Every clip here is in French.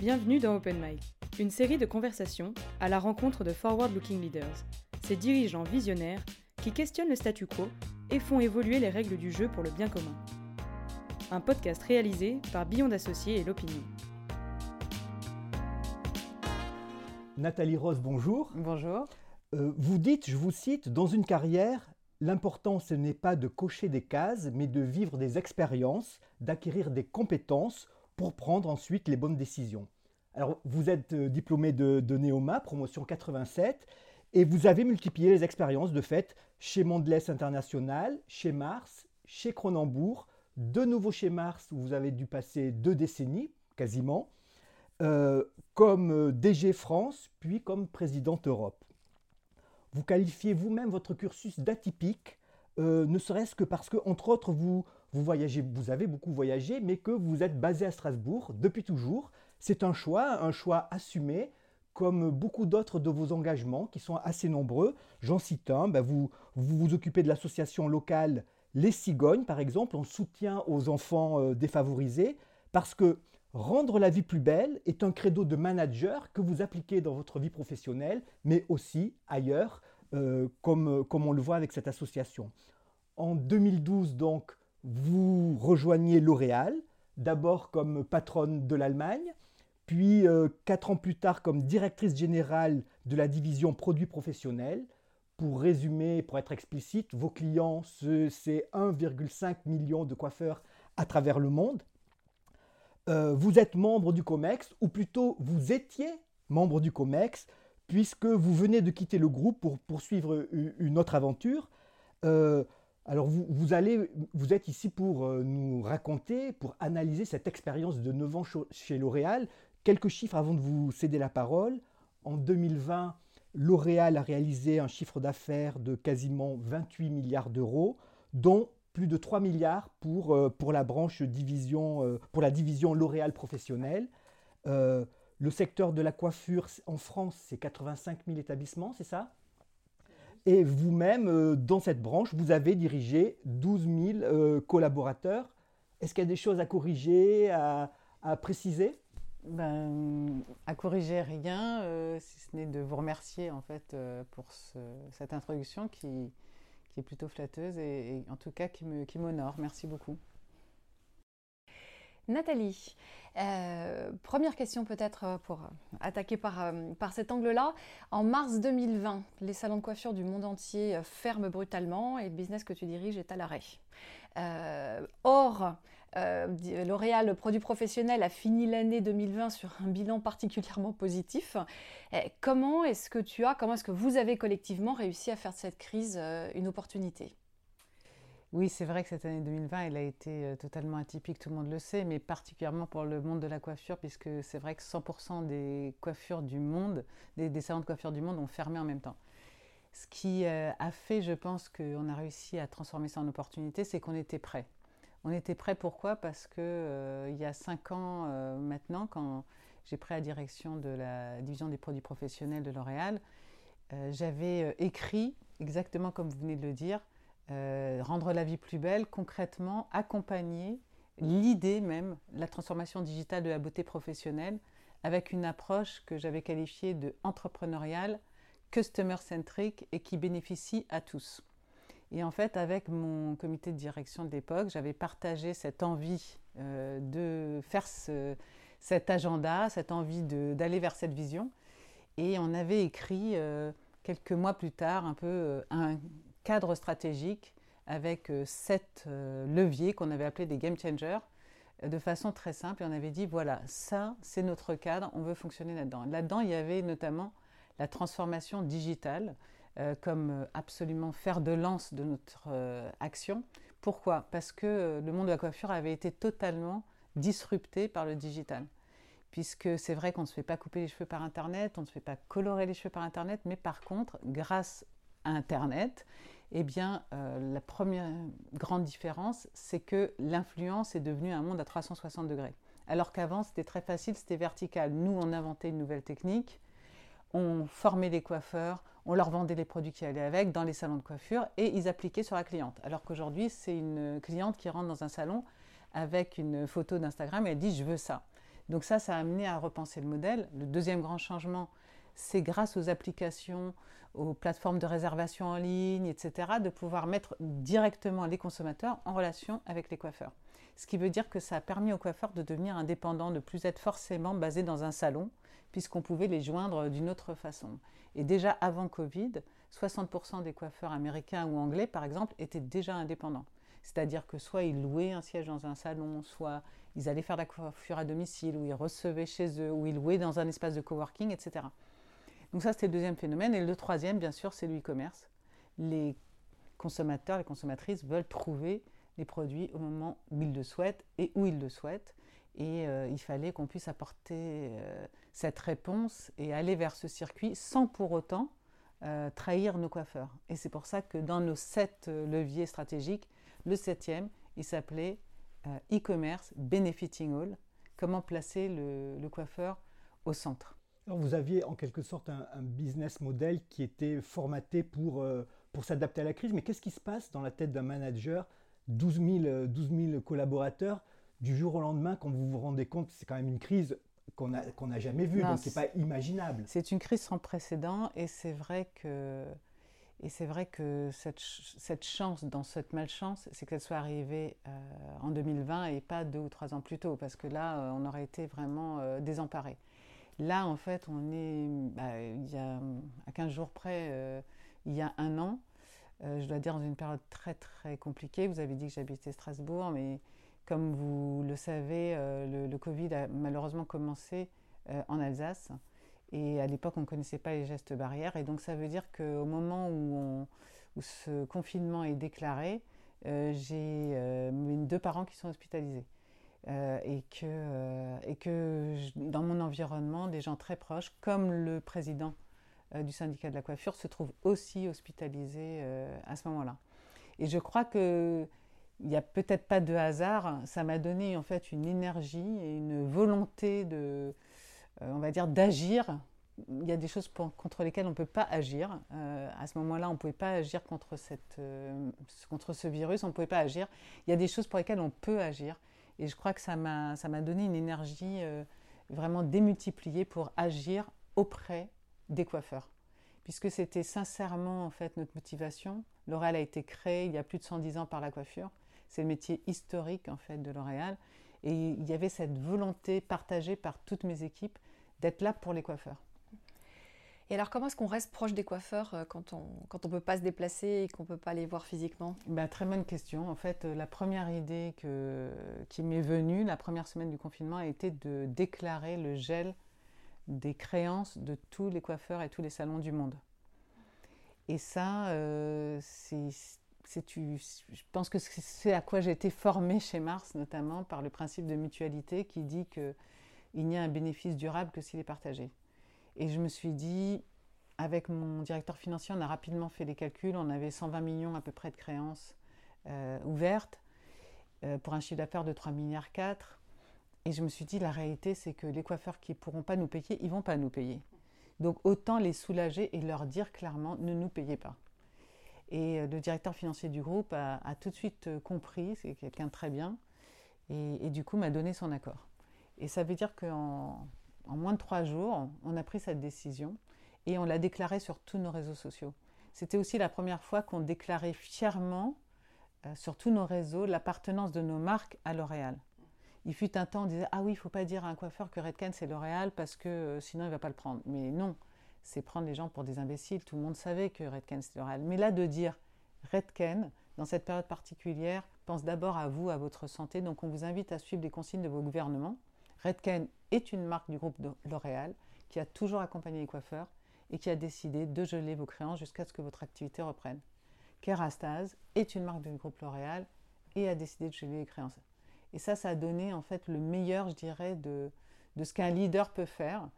Bienvenue dans Open Mic, une série de conversations à la rencontre de forward-looking leaders, ces dirigeants visionnaires qui questionnent le statu quo et font évoluer les règles du jeu pour le bien commun. Un podcast réalisé par Beyond Associés et l'Opinion. Nathalie Rose, bonjour. Bonjour. Euh, vous dites, je vous cite, dans une carrière, l'important ce n'est pas de cocher des cases, mais de vivre des expériences, d'acquérir des compétences pour prendre ensuite les bonnes décisions. Alors, vous êtes euh, diplômé de, Neoma, promotion 87, et vous avez multiplié les expériences de fait chez Mondelez International, chez Mars, chez Cronenbourg, de nouveau chez Mars, où vous avez dû passer deux décennies, quasiment, euh, comme euh, DG France, puis comme présidente Europe. Vous qualifiez vous-même votre cursus d'atypique, ne serait-ce que parce que, entre autres, vous, vous voyagez, vous avez beaucoup voyagé, mais que vous êtes basé à Strasbourg depuis toujours. C'est un choix, un choix assumé, comme beaucoup d'autres de vos engagements qui sont assez nombreux. J'en cite un, vous, vous vous occupez de l'association locale Les Cigognes, par exemple, en soutien aux enfants euh, défavorisés, parce que Rendre la vie plus belle est un credo de manager que vous appliquez dans votre vie professionnelle, mais aussi ailleurs, euh, comme, comme, on le voit avec cette association. En 2012, donc, vous rejoignez L'Oréal, d'abord comme patronne de l'Allemagne, puis euh, quatre ans plus tard comme directrice générale de la division produits professionnels. Pour résumer, pour être explicite, vos clients, c'est 1,5 million de coiffeurs à travers le monde. Euh, vous êtes membre du COMEX, ou plutôt vous étiez membre du COMEX, puisque vous venez de quitter le groupe pour poursuivre une autre aventure. Euh, alors vous, vous, êtes ici pour euh, nous raconter, pour analyser cette expérience de 9 ans chez L'Oréal. Quelques chiffres avant de vous céder la parole. En 2020, L'Oréal a réalisé un chiffre d'affaires de quasiment 28 milliards d'euros, dont plus de 3 milliards pour, euh, pour la division, euh, pour la division L'Oréal professionnelle. Le secteur de la coiffure en France, c'est 85 000 établissements, c'est ça? Et vous-même, dans cette branche, vous avez dirigé 12 000 collaborateurs. Est-ce qu'il y a des choses à corriger, à, préciser? Ben, à corriger rien, si ce n'est de vous remercier en fait pour ce, cette introduction qui, est plutôt flatteuse et, et en tout cas qui m'honore. Qui Merci beaucoup. Nathalie, euh, première question peut-être euh, pour attaquer par, euh, par cet angle-là. En mars 2020, les salons de coiffure du monde entier ferment brutalement et le business que tu diriges est à l'arrêt. or, L'Oréal Produit Professionnel a fini l'année 2020 sur un bilan particulièrement positif. comment est-ce que tu as, comment est-ce que vous avez collectivement réussi à faire de cette crise une opportunité? Oui, c'est vrai que cette année 2020, elle a été euh, totalement atypique, tout le monde le sait, mais particulièrement pour le monde de la coiffure, puisque c'est vrai que 100% des coiffures du monde, des, salons de coiffure du monde ont fermé en même temps. Ce qui euh, a fait, je pense, qu'on a réussi à transformer ça en opportunité, c'est qu'on était prêt. On était prêt pourquoi? Parce que euh, il y a cinq ans maintenant, quand j'ai pris la direction de la division des produits professionnels de L'Oréal, j'avais écrit, exactement comme vous venez de le dire, euh, rendre la vie plus belle, concrètement accompagner l'idée même, la transformation digitale de la beauté professionnelle avec une approche que j'avais qualifiée de entrepreneuriale, customer-centric et qui bénéficie à tous. Et en fait, avec mon comité de direction de l'époque, j'avais partagé cette envie euh, de faire cet agenda, cette envie d'aller vers cette vision. Et on avait écrit euh, quelques mois plus tard un peu un, cadre stratégique avec euh, sept euh, leviers qu'on avait appelés des game changers euh, de façon très simple. Et on avait dit, voilà, ça, c'est notre cadre, on veut fonctionner là-dedans. Là-dedans, il y avait notamment la transformation digitale comme absolument faire de lance de notre action. Pourquoi? Parce que le monde de la coiffure avait été totalement disrupté par le digital. Puisque c'est vrai qu'on ne se fait pas couper les cheveux par Internet, on ne se fait pas colorer les cheveux par Internet, mais par contre, grâce à Internet, eh bien, euh, la première grande différence, c'est que l'influence est devenue un monde à 360 degrés. Alors qu'avant, c'était très facile, c'était vertical. Nous, on inventait une nouvelle technique, on formait les coiffeurs, on leur vendait les produits qui allaient avec dans les salons de coiffure et ils appliquaient sur la cliente. Alors qu'aujourd'hui, c'est une cliente qui rentre dans un salon avec une photo d'Instagram et elle dit je veux ça. Donc ça, ça a amené à repenser le modèle. Le deuxième grand changement, c'est grâce aux applications, aux plateformes de réservation en ligne, etc., de pouvoir mettre directement les consommateurs en relation avec les coiffeurs. Ce qui veut dire que ça a permis aux coiffeurs de devenir indépendants, de plus être forcément basés dans un salon, puisqu'on pouvait les joindre d'une autre façon. Et déjà avant Covid, 60% des coiffeurs américains ou anglais, par exemple, étaient déjà indépendants. C'est-à-dire que soit ils louaient un siège dans un salon, soit ils allaient faire la coiffure à domicile, ou ils recevaient chez eux, ou ils louaient dans un espace de coworking, etc. Donc ça, c'était le deuxième phénomène. Et le troisième, bien sûr, c'est le e-commerce. Les consommateurs, les consommatrices veulent trouver les produits au moment où ils le souhaitent et où ils le souhaitent. Et euh, il fallait qu'on puisse apporter euh, cette réponse et aller vers ce circuit sans pour autant euh, trahir nos coiffeurs. Et c'est pour ça que dans nos sept leviers stratégiques, le septième, il s'appelait e-commerce benefiting all. Comment placer le, coiffeur au centre. Alors vous aviez en quelque sorte un, business model qui était formaté pour, pour s'adapter à la crise, mais qu'est-ce qui se passe dans la tête d'un manager 12 000, collaborateurs du jour au lendemain, quand vous vous rendez compte, c'est quand même une crise qu'on n'a jamais vue, donc ce n'est pas imaginable. C'est une crise sans précédent et c'est vrai que, et c'est vrai que cette, cette, chance dans cette malchance, c'est qu'elle soit arrivée euh, en 2020 et pas deux ou trois ans plus tôt, parce que là, euh, on aurait été vraiment euh, désemparés. Là, en fait, on est, bah, à 15 jours près, il y a un an, je dois dire dans une période très très compliquée. Vous avez dit que j'habitais Strasbourg, mais comme vous le savez, euh, le, Covid a malheureusement commencé euh, en Alsace. Et à l'époque, on ne connaissait pas les gestes barrières. Et donc, ça veut dire qu'au moment où, ce confinement est déclaré, euh, j'ai deux parents qui sont hospitalisés. Et, que, et que dans mon environnement, des gens très proches, comme le président du syndicat de la coiffure, se trouvent aussi hospitalisés à ce moment-là. Et je crois que il n'y a peut-être pas de hasard, ça m'a donné en fait une énergie et une volonté de, euh, on va dire, d'agir. Il y a des choses contre lesquelles on ne peut pas agir. Euh, à ce moment-là, on ne pouvait pas agir contre, euh, contre ce virus, on ne pouvait pas agir. Il y a des choses pour lesquelles on peut agir. Et je crois que ça m'a donné une énergie vraiment démultipliée pour agir auprès des coiffeurs. Puisque c'était sincèrement en fait notre motivation. L'Oréal a été créé il y a plus de 110 ans par la coiffure. C'est le métier historique en fait de L'Oréal. Et il y avait cette volonté partagée par toutes mes équipes d'être là pour les coiffeurs. Et alors, comment est-ce qu'on reste proche des coiffeurs euh, quand on quand on peut pas se déplacer et qu'on peut pas les voir physiquement? Bah, Très bonne question. En fait, euh, la première idée qui m'est venue, la première semaine du confinement, a été de déclarer le gel des créances de tous les coiffeurs et tous les salons du monde. Et ça, euh, c'est je pense que c'est à quoi j'ai été formée chez Mars, notamment par le principe de mutualité qui dit qu'il n'y a un bénéfice durable que s'il est partagé. Et je me suis dit, avec mon directeur financier, on a rapidement fait les calculs, on avait 120 millions à peu près de créances euh, ouvertes euh, pour un chiffre d'affaires de 3 milliards 4. Et je me suis dit, la réalité, c'est que les coiffeurs qui ne pourront pas nous payer, ils ne vont pas nous payer. Donc autant les soulager et leur dire clairement, ne nous payez pas. Et euh, le directeur financier du groupe a, tout de suite compris, c'est quelqu'un très bien, et, du coup m'a donné son accord. Et ça veut dire qu'en en moins de trois jours, on a pris cette décision et on l'a déclarée sur tous nos réseaux sociaux. C'était aussi la première fois qu'on déclarait fièrement euh, sur tous nos réseaux l'appartenance de nos marques à L'Oréal. Il fut un temps, on disait Ah oui, il ne faut pas dire à un coiffeur que Redken c'est L'Oréal parce que sinon il ne va pas le prendre. Mais non, c'est prendre les gens pour des imbéciles. Tout le monde savait que Redken c'était L'Oréal. Mais là, de dire Redken, dans cette période particulière, pense d'abord à vous, à votre santé. Donc on vous invite à suivre les consignes de vos gouvernements. Redken est une marque du groupe L'Oréal qui a toujours accompagné les coiffeurs et qui a décidé de geler vos créances jusqu'à ce que votre activité reprenne. Kerastase est une marque du groupe L'Oréal et a décidé de geler les créances. Et ça, ça a donné en fait le meilleur, je dirais, de, de ce qu'un leader peut faire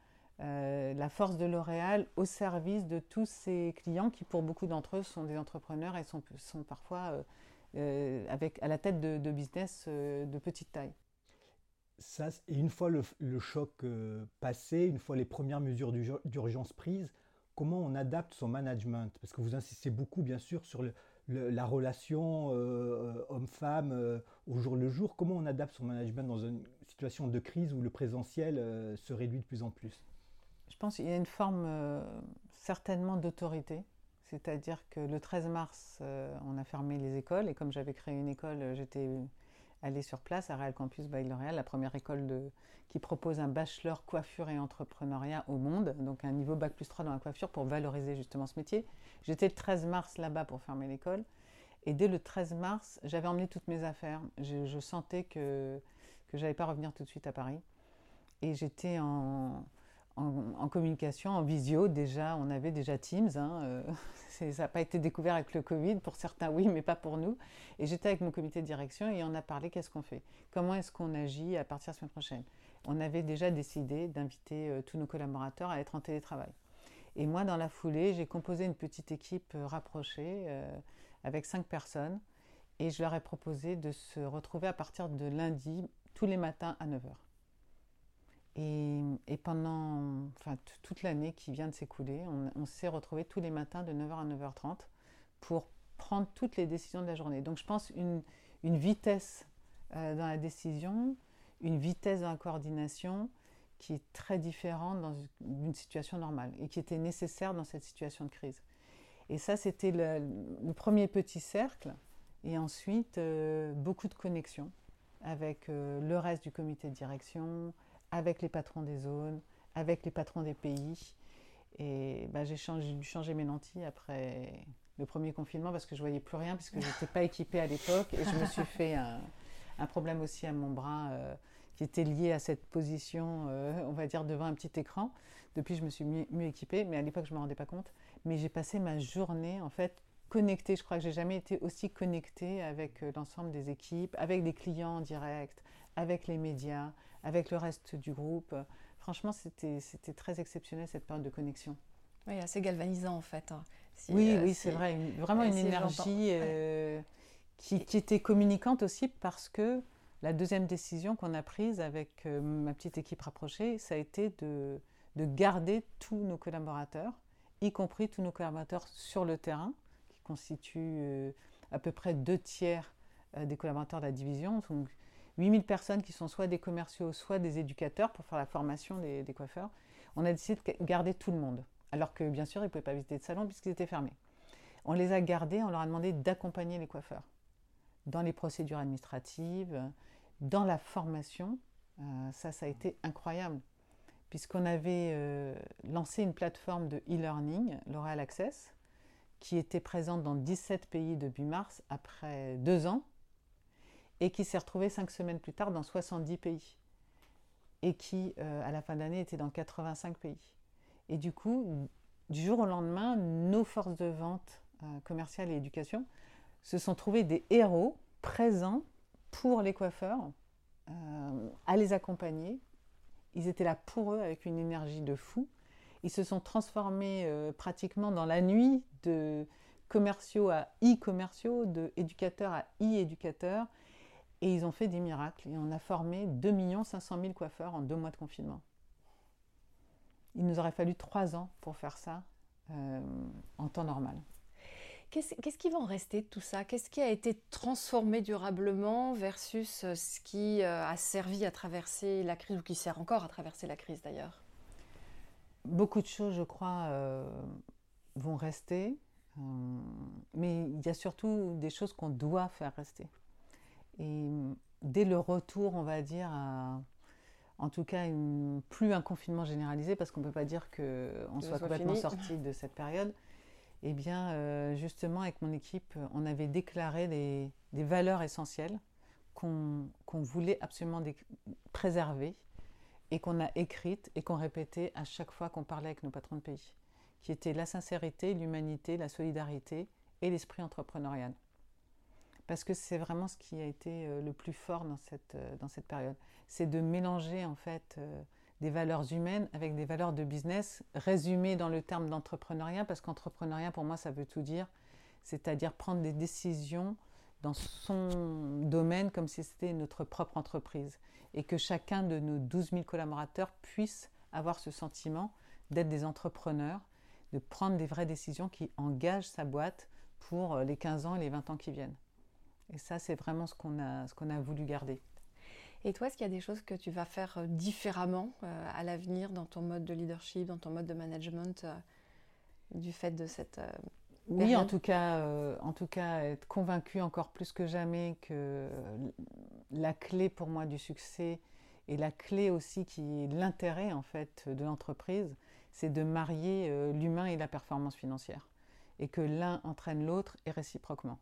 euh, la force de L'Oréal au service de tous ses clients qui, pour beaucoup d'entre eux, sont des entrepreneurs et sont, sont parfois euh, euh, avec, à la tête de, business de petite taille. Et une fois le, choc passé, une fois les premières mesures d'urgence prises, comment on adapte son management? Parce que vous insistez beaucoup, bien sûr, sur la relation homme-femme au jour le jour. Comment on adapte son management dans une situation de crise où le présentiel se réduit de plus en plus? Je pense qu'il y a une forme certainement d'autorité. C'est-à-dire que le 13 mars, on a fermé les écoles et comme j'avais créé une école, j'étais aller sur place à Real Campus by L'Oréal, la première école qui propose un bachelor coiffure et entrepreneuriat au monde, donc un niveau bac plus 3 dans la coiffure pour valoriser justement ce métier. J'étais le 13 mars là-bas pour fermer l'école. Et dès le 13 mars, j'avais emmené toutes mes affaires. Je, sentais que, que je n'allais pas revenir tout de suite à Paris. Et j'étais en, en, communication, en visio déjà. On avait déjà Teams. Hein, euh, ça n'a pas été découvert avec le Covid. Pour certains, oui, mais pas pour nous. Et j'étais avec mon comité de direction et on a parlé qu'est-ce qu'on fait? Comment est-ce qu'on agit à partir de la semaine prochaine? On avait déjà décidé d'inviter euh, tous nos collaborateurs à être en télétravail. Et moi, dans la foulée, j'ai composé une petite équipe euh, rapprochée avec cinq personnes et je leur ai proposé de se retrouver à partir de lundi tous les matins à 9h. Et, pendant toute l'année qui vient de s'écouler, on, s'est retrouvés tous les matins de 9h à 9h30 pour prendre toutes les décisions de la journée. Donc je pense une, une vitesse euh, dans la décision, une vitesse dans la coordination qui est très différente dans une situation normale et qui était nécessaire dans cette situation de crise. Et ça, c'était le, premier petit cercle. Et ensuite, euh, beaucoup de connexions avec euh, le reste du comité de direction, avec les patrons des zones, avec les patrons des pays. Et bah, j'ai dû changer mes lentilles après le premier confinement parce que je voyais plus rien puisque je n'étais pas équipée à l'époque et je me suis fait un, problème aussi à mon bras euh, qui était lié à cette position, euh, on va dire, devant un petit écran. Depuis, je me suis mieux, mieux équipée, mais à l'époque, je ne me rendais pas compte. Mais j'ai passé ma journée, en fait, connectée. Je crois que j'ai jamais été aussi connectée avec euh, l'ensemble des équipes, avec des clients en direct, avec les médias, avec le reste du groupe. Franchement, c'était très exceptionnel cette période de connexion. Oui, assez galvanisant en fait. Hein. oui, euh, oui, c'est vrai. vraiment une énergie euh, qui, était communicante aussi parce que la deuxième décision qu'on a prise avec ma petite équipe rapprochée, ça a été de, de, garder tous nos collaborateurs, y compris tous nos collaborateurs sur le terrain, constituent à peu près deux tiers des collaborateurs de la division. Donc, 8000 personnes qui sont soit des commerciaux, soit des éducateurs pour faire la formation des, coiffeurs. On a décidé de garder tout le monde. Alors que bien sûr, ils ne pouvaient pas visiter de salon puisqu'ils étaient fermés. On les a gardés, on leur a demandé d'accompagner les coiffeurs dans les procédures administratives, dans la formation. Euh, ça, ça a été incroyable puisqu'on avait euh, lancé une plateforme de e-learning, L'Oréal Access, qui était présente dans 17 pays depuis mars après deux ans et qui s'est retrouvé cinq semaines plus tard dans 70 pays et qui, euh, à la fin d'année, était dans 85 pays. Et du coup, du jour au lendemain, nos forces de vente euh, commerciales et éducation se sont trouvés des héros présents pour les coiffeurs, euh, à les accompagner. Ils étaient là pour eux avec une énergie de fou. Ils se sont transformés pratiquement dans la nuit de commerciaux à e-commerciaux, de éducateurs à e-éducateurs, et ils ont fait des miracles. Et on a formé 2 500 000 coiffeurs en deux mois de confinement. Il nous aurait fallu trois ans pour faire ça euh, en temps normal. Qu'est-ce qui va en rester de tout ça? Qu'est-ce qui a été transformé durablement versus euh, ce qui euh, a servi à traverser la crise ou qui sert encore à traverser la crise d'ailleurs? Beaucoup de choses, je crois, vont rester. mais il y a surtout des choses qu'on doit faire rester. Et dès le retour, on va dire, en tout cas, plus un confinement généralisé, parce qu'on ne peut pas dire qu'on soit, complètement sorti de cette période, eh bien, euh, justement, avec mon équipe, on avait déclaré des, valeurs essentielles qu'on voulait absolument préserver et qu'on a écrites et qu'on répétait à chaque fois qu'on parlait avec nos patrons de pays, qui étaient la sincérité, l'humanité, la solidarité et l'esprit entrepreneurial parce que c'est vraiment ce qui a été euh, le plus fort dans cette, euh, dans cette période. C'est de mélanger en fait euh, des valeurs humaines avec des valeurs de business résumées dans le terme d'entrepreneuriat, parce qu'entrepreneuriat pour moi ça veut tout dire, c'est-à-dire prendre des décisions dans son domaine comme si c'était notre propre entreprise et que chacun de nos 12 000 collaborateurs puisse avoir ce sentiment d'être des entrepreneurs, de prendre des vraies décisions qui engagent sa boîte pour les 15 ans et les 20 ans qui viennent. Et ça, c'est vraiment ce qu'on a, ce a voulu garder. Et toi, est-ce qu'il y a des choses que tu vas faire euh, différemment euh, à l'avenir dans ton mode de leadership, dans ton mode de management, euh, du fait de cette... oui, en tout, cas, en tout cas, être convaincu encore plus que jamais que la clé pour moi du succès et la clé aussi qui est l'intérêt en fait de l'entreprise, c'est de marier l'humain et la performance financière. Et que l'un entraîne l'autre et réciproquement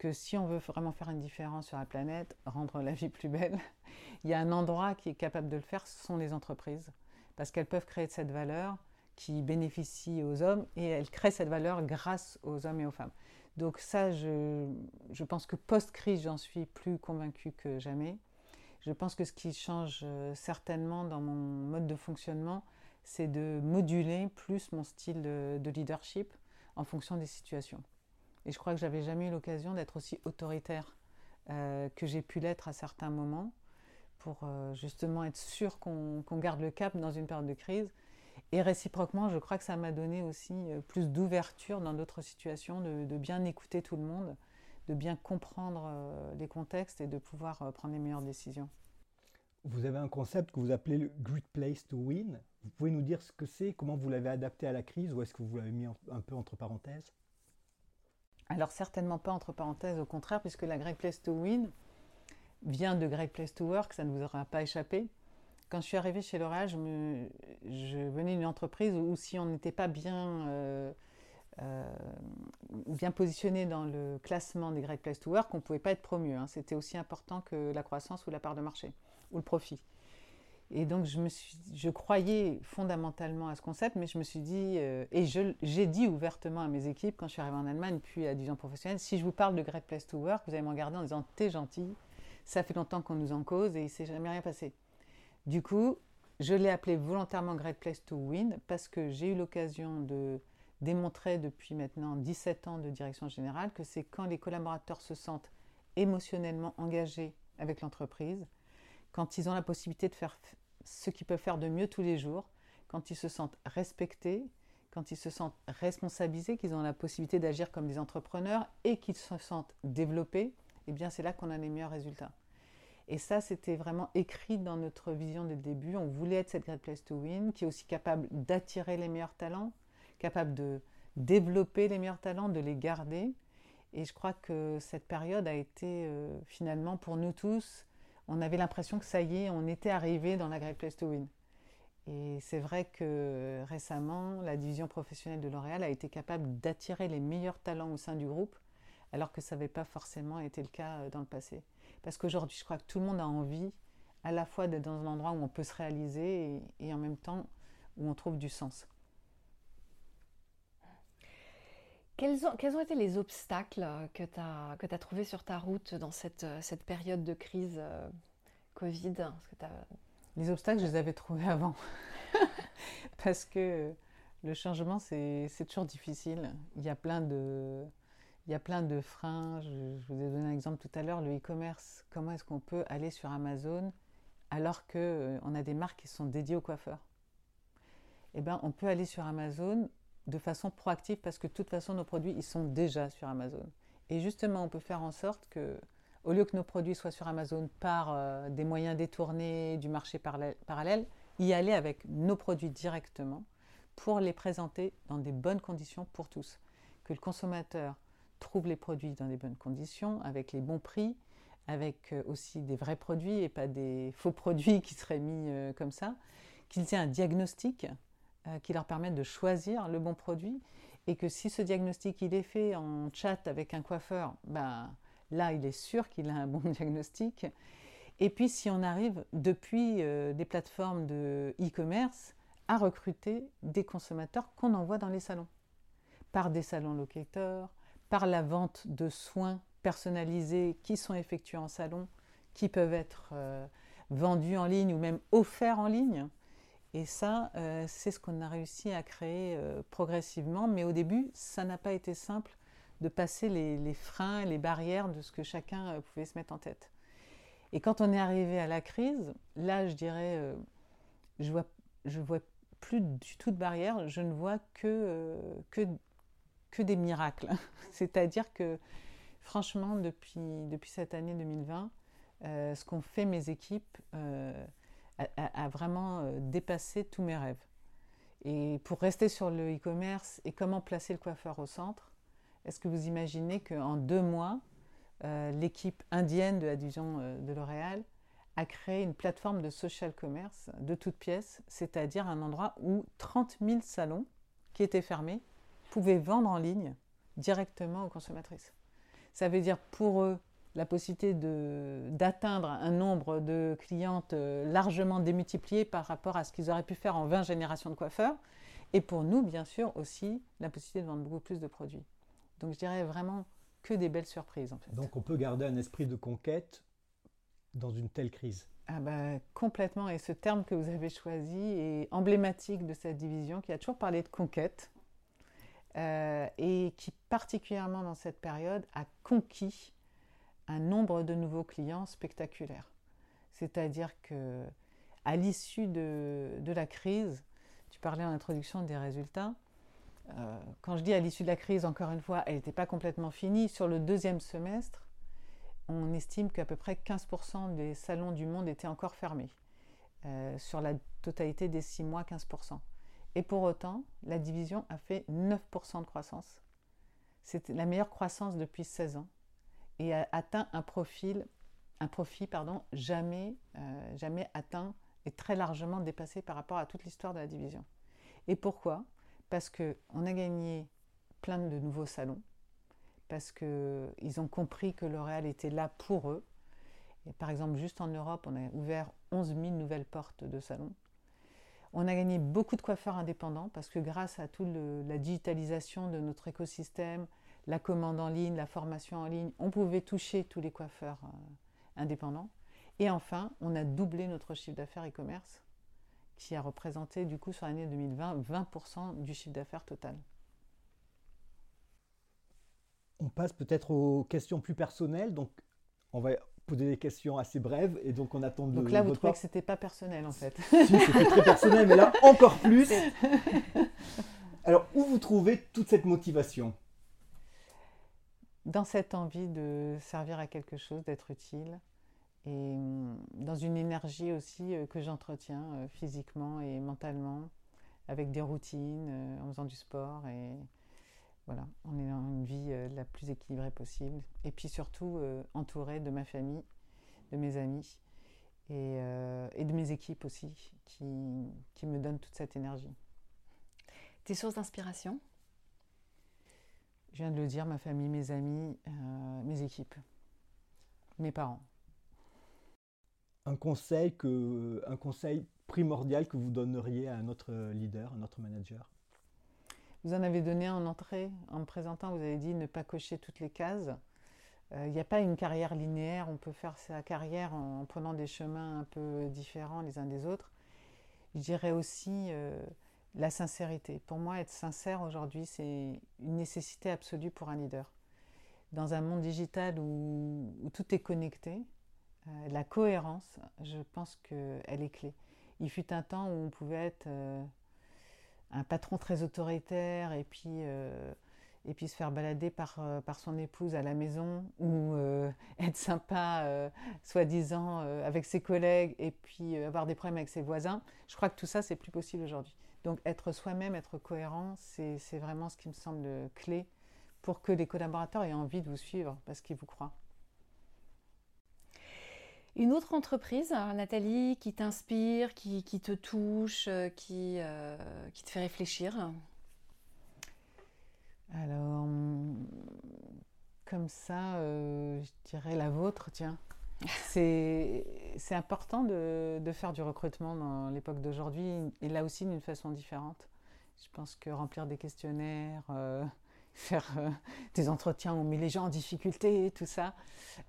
que si on veut vraiment faire une différence sur la planète, rendre la vie plus belle, il y a un endroit qui est capable de le faire, ce sont les entreprises. Parce qu'elles peuvent créer cette valeur qui bénéficie aux hommes et elles créent cette valeur grâce aux hommes et aux femmes. Donc ça, je, je pense que post-crise, j'en suis plus convaincue que jamais. Je pense que ce qui change euh, certainement dans mon mode de fonctionnement, c'est de moduler plus mon style de leadership en fonction des situations. Et je crois que j'avais jamais eu l'occasion d'être aussi autoritaire euh, que j'ai pu l'être à certains moments pour euh, justement être sûr qu'on garde le cap dans une période de crise. Et réciproquement, je crois que ça m'a donné aussi euh, plus d'ouverture dans d'autres situations, de, bien écouter tout le monde, de bien comprendre les contextes et de pouvoir prendre les meilleures décisions. Vous avez un concept que vous appelez le Great Place to Win. Vous pouvez nous dire ce que c'est, comment vous l'avez adapté à la crise ou est-ce que vous l'avez mis un peu entre parenthèses? Alors certainement pas entre parenthèses, au contraire, puisque la Great Place to Win vient de Great Place to Work, ça ne vous aura pas échappé. Quand je suis arrivée chez L'Oréal, je, venais d'une entreprise où si on n'était pas bien, euh, euh, bien positionné dans le classement des Great Place to Work, on ne pouvait pas être promu. Hein. C'était aussi important que la croissance ou la part de marché, ou le profit. Et donc, je, croyais fondamentalement à ce concept, mais je me suis dit, euh, et j'ai dit ouvertement à mes équipes quand je suis arrivée en Allemagne, puis à division professionnelle, si je vous parle de Great Place to Work, vous allez me regarder en disant, t'es gentil, ça fait longtemps qu'on nous en cause et il ne s'est jamais rien passé. Du coup, je l'ai appelé volontairement Great Place to Win parce que j'ai eu l'occasion de démontrer depuis maintenant 17 ans de direction générale que c'est quand les collaborateurs se sentent émotionnellement engagés avec l'entreprise, quand ils ont la possibilité de faire ce qu'ils peuvent faire de mieux tous les jours, quand ils se sentent respectés, quand ils se sentent responsabilisés, qu'ils ont la possibilité d'agir comme des entrepreneurs et qu'ils se sentent développés, eh bien c'est là qu'on a les meilleurs résultats. Et ça, c'était vraiment écrit dans notre vision dès le début. On voulait être cette Great Place to Win, qui est aussi capable d'attirer les meilleurs talents, capable de développer les meilleurs talents, de les garder. Et je crois que cette période a été euh, finalement pour nous tous on avait l'impression que ça y est, on était arrivé dans la Great Place to Win. Et c'est vrai que récemment, la division professionnelle de L'Oréal a été capable d'attirer les meilleurs talents au sein du groupe, alors que ça n'avait pas forcément été le cas euh, dans le passé. Parce qu'aujourd'hui, je crois que tout le monde a envie à la fois d'être dans un endroit où on peut se réaliser et, en même temps où on trouve du sens. Quels ont, été les obstacles que tu as, que as trouvés sur ta route dans cette, cette période de crise euh, Covid? Les obstacles, je les avais trouvés avant. Parce que le changement, c'est toujours difficile. Il y a plein de, il y a plein de freins. Je, vous ai donné un exemple tout à l'heure, le e-commerce. Comment est-ce qu'on peut aller sur Amazon alors qu'on euh, a des marques qui sont dédiées aux coiffeurs? Eh bien, on peut aller sur Amazon de façon proactive parce que de toute façon, nos produits, ils sont déjà sur Amazon. Et justement, on peut faire en sorte que, au lieu que nos produits soient sur Amazon par euh, des moyens détournés du marché parallèle, y aller avec nos produits directement pour les présenter dans des bonnes conditions pour tous. Que le consommateur trouve les produits dans des bonnes conditions, avec les bons prix, avec euh, aussi des vrais produits et pas des faux produits qui seraient mis euh, comme ça, qu'il ait un diagnostic euh, qui leur permettent de choisir le bon produit et que si ce diagnostic il est fait en chat avec un coiffeur, ben, là il est sûr qu'il a un bon diagnostic. Et puis si on arrive depuis des plateformes de e-commerce à recruter des consommateurs qu'on envoie dans les salons, par des salons locateurs, par la vente de soins personnalisés qui sont effectués en salon, qui peuvent être euh, vendus en ligne ou même offerts en ligne. Et ça, euh, c'est ce qu'on a réussi à créer euh, progressivement. Mais au début, ça n'a pas été simple de passer les, freins, les barrières de ce que chacun pouvait se mettre en tête. Et quand on est arrivé à la crise, là, je dirais, je vois, je vois plus du tout de barrières. Je ne vois que, que que des miracles. C'est-à-dire que, franchement, depuis, depuis cette année 2020, euh, ce qu'ont fait mes équipes euh, a, vraiment euh, dépassé tous mes rêves. Et pour rester sur le e-commerce et comment placer le coiffeur au centre, est-ce que vous imaginez qu'en deux mois, l'équipe indienne de la division de L'Oréal a créé une plateforme de social commerce de toutes pièces, c'est-à-dire un endroit où 30 000 salons qui étaient fermés pouvaient vendre en ligne directement aux consommatrices. Ça veut dire pour eux la possibilité d'atteindre un nombre de clientes euh, largement démultiplié par rapport à ce qu'ils auraient pu faire en 20 générations de coiffeurs. Et pour nous, bien sûr, aussi la possibilité de vendre beaucoup plus de produits. Donc je dirais vraiment que des belles surprises en fait. Donc on peut garder un esprit de conquête dans une telle crise ah bah, Complètement. Et ce terme que vous avez choisi est emblématique de cette division qui a toujours parlé de conquête euh, et qui particulièrement dans cette période a conquis un nombre de nouveaux clients spectaculaires. C'est-à-dire que à l'issue de, la crise, tu parlais en introduction des résultats. Euh, quand je dis à l'issue de la crise, encore une fois, elle n'était pas complètement finie. Sur le deuxième semestre, on estime qu'à peu près 15% des salons du monde étaient encore fermés. Euh, sur la totalité des 6 mois, 15%. Et pour autant, la division a fait 9% de croissance. C'est la meilleure croissance depuis 16 ans et a atteint un profil, profit euh, jamais atteint et très largement dépassé par rapport à toute l'histoire de la division. Et pourquoi? Parce qu'on a gagné plein de nouveaux salons, parce qu'ils ont compris que L'Oréal était là pour eux. Et par exemple, juste en Europe, on a ouvert 11 000 nouvelles portes de salons. On a gagné beaucoup de coiffeurs indépendants parce que grâce à toute la digitalisation de notre écosystème, la commande en ligne, la formation en ligne, on pouvait toucher tous les coiffeurs euh, indépendants. Et enfin, on a doublé notre chiffre d'affaires e-commerce, qui a représenté du coup sur l'année 2020 20% du chiffre d'affaires total. On passe peut-être aux questions plus personnelles. Donc, on va poser des questions assez brèves et donc on attend de. Donc là, vous trouvez que c'était pas personnel en fait Si, c'était très personnel, mais là encore plus. Alors, où vous trouvez toute cette motivation? Dans cette envie de servir à quelque chose, d'être utile, et hum, dans une énergie aussi euh, que j'entretiens euh, physiquement et mentalement, avec des routines, euh, en faisant du sport, et voilà, on est dans une vie la plus équilibrée possible, et puis surtout entouré de ma famille, de mes amis, et, et de mes équipes aussi, qui, qui me donnent toute cette énergie. Tes sources d'inspiration? Je viens de le dire, ma famille, mes amis, euh, mes équipes, mes parents. Un conseil, que, un conseil primordial que vous donneriez à notre leader, à notre manager? Vous en avez donné en entrée, en me présentant, vous avez dit ne pas cocher toutes les cases. Euh, il n'y a pas une carrière linéaire, on peut faire sa carrière en, prenant des chemins un peu différents les uns des autres. Je dirais aussi, euh, la sincérité. Pour moi, être sincère aujourd'hui, c'est une nécessité absolue pour un leader. Dans un monde digital où, tout est connecté, euh, la cohérence, je pense qu'elle est clé. Il fut un temps où on pouvait être euh, un patron très autoritaire et puis, euh, et puis se faire balader par, par son épouse à la maison ou être sympa, soi-disant, avec ses collègues et puis avoir des problèmes avec ses voisins. Je crois que tout ça, c'est plus possible aujourd'hui. Donc être soi-même, être cohérent, c'est vraiment ce qui me semble clé pour que les collaborateurs aient envie de vous suivre parce qu'ils vous croient. Une autre entreprise, Nathalie, qui t'inspire, qui, te touche, euh, qui, euh, qui, te fait réfléchir Alors, comme ça, euh, je dirais la vôtre, tiens. C'est important de, faire du recrutement dans l'époque d'aujourd'hui, et là aussi d'une façon différente. Je pense que remplir des questionnaires, euh, faire euh, des entretiens où on met les gens en difficulté, tout ça,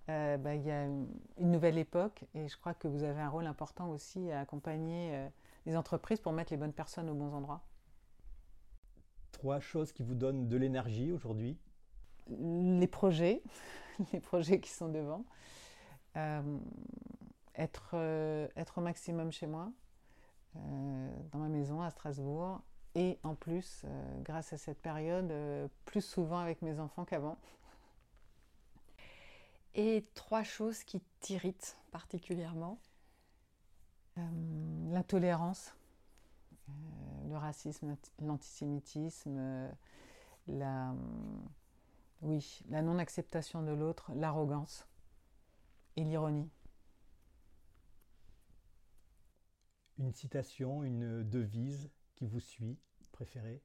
euh, bah, il y a une, nouvelle époque, et je crois que vous avez un rôle important aussi à accompagner les entreprises pour mettre les bonnes personnes aux bons endroits. Trois choses qui vous donnent de l'énergie aujourd'hui? Les projets, les projets qui sont devant. Euh, être, euh, être au maximum chez moi, euh, dans ma maison à Strasbourg, Et en plus, grâce à cette période, plus souvent avec mes enfants qu'avant. Et trois choses qui t'irritent particulièrement L'intolérance, le racisme, l'antisémitisme, la, oui, la non-acceptation de l'autre, l'arrogance et l'ironie. Une citation, une devise vous suit, préférée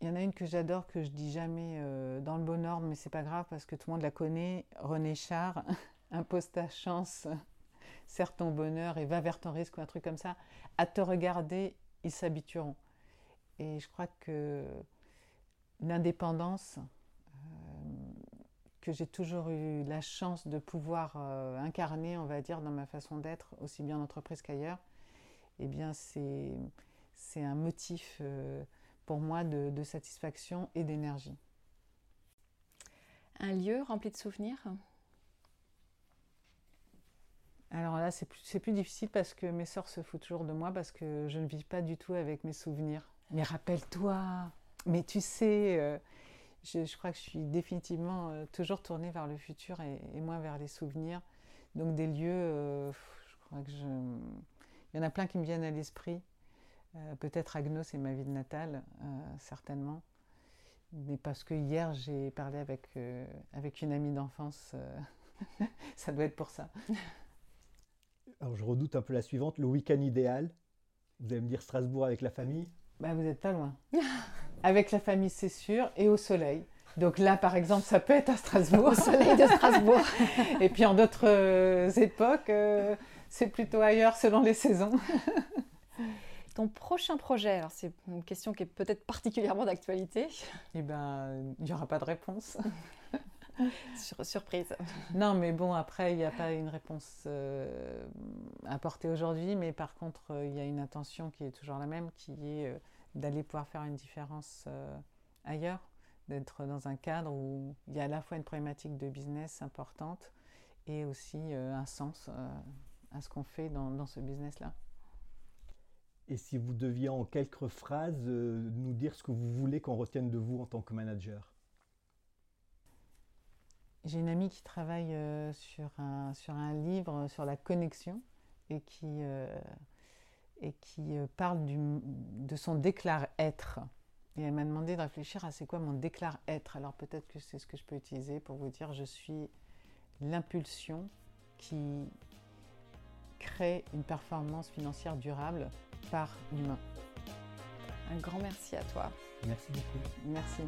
Il y en a une que j'adore, que je dis jamais euh, dans le bon ordre, mais c'est pas grave parce que tout le monde la connaît. René Char, impose ta chance, serre ton bonheur et va vers ton risque ou un truc comme ça. À te regarder, ils s'habitueront. Et je crois que l'indépendance, euh, que j'ai toujours eu la chance de pouvoir euh, incarner, on va dire, dans ma façon d'être, aussi bien en entreprise qu'ailleurs, eh bien, c'est, c'est un motif euh, pour moi de, de satisfaction et d'énergie. Un lieu rempli de souvenirs? Alors là, c'est plus, plus, difficile parce que mes sœurs se foutent toujours de moi parce que je ne vis pas du tout avec mes souvenirs. Mais rappelle-toi, mais tu sais, euh, je, crois que je suis définitivement euh, toujours tournée vers le futur et, moins vers les souvenirs. Donc des lieux, euh, je crois que je... Il y en a plein qui me viennent à l'esprit. Peut-être Agnos et ma ville natale, certainement. Mais parce que hier, j'ai parlé avec, avec une amie d'enfance. ça doit être pour ça. Alors je redoute un peu la suivante, le week-end idéal. Vous allez me dire Strasbourg avec la famille? Bah, Vous n'êtes pas loin. avec la famille, c'est sûr, et au soleil. Donc là, par exemple, ça peut être à Strasbourg. au soleil de Strasbourg. et puis en d'autres euh, époques, euh, c'est plutôt ailleurs selon les saisons. Ton prochain projet, alors c'est une question qui est peut-être particulièrement d'actualité. Eh bien, il n'y aura pas de réponse. Sur, surprise. Non, mais bon, après, il n'y a pas une réponse euh, apportée aujourd'hui, mais par contre, euh, il y a une intention qui est toujours la même, qui est euh, d'aller pouvoir faire une différence ailleurs, d'être dans un cadre où il y a à la fois une problématique de business importante et aussi un sens à ce qu'on fait dans, dans ce business-là. Et si vous deviez en quelques phrases nous dire ce que vous voulez qu'on retienne de vous en tant que manager j'ai une amie qui travaille euh, sur, un, sur un livre sur la connexion et qui, euh, et qui euh, parle du, de son déclare-être. Et elle m'a demandé de réfléchir à c'est quoi mon déclare-être. Alors peut-être que c'est ce que je peux utiliser pour vous dire je suis l'impulsion qui crée une performance financière durable par l'humain. Un grand merci à toi. Merci beaucoup. Merci.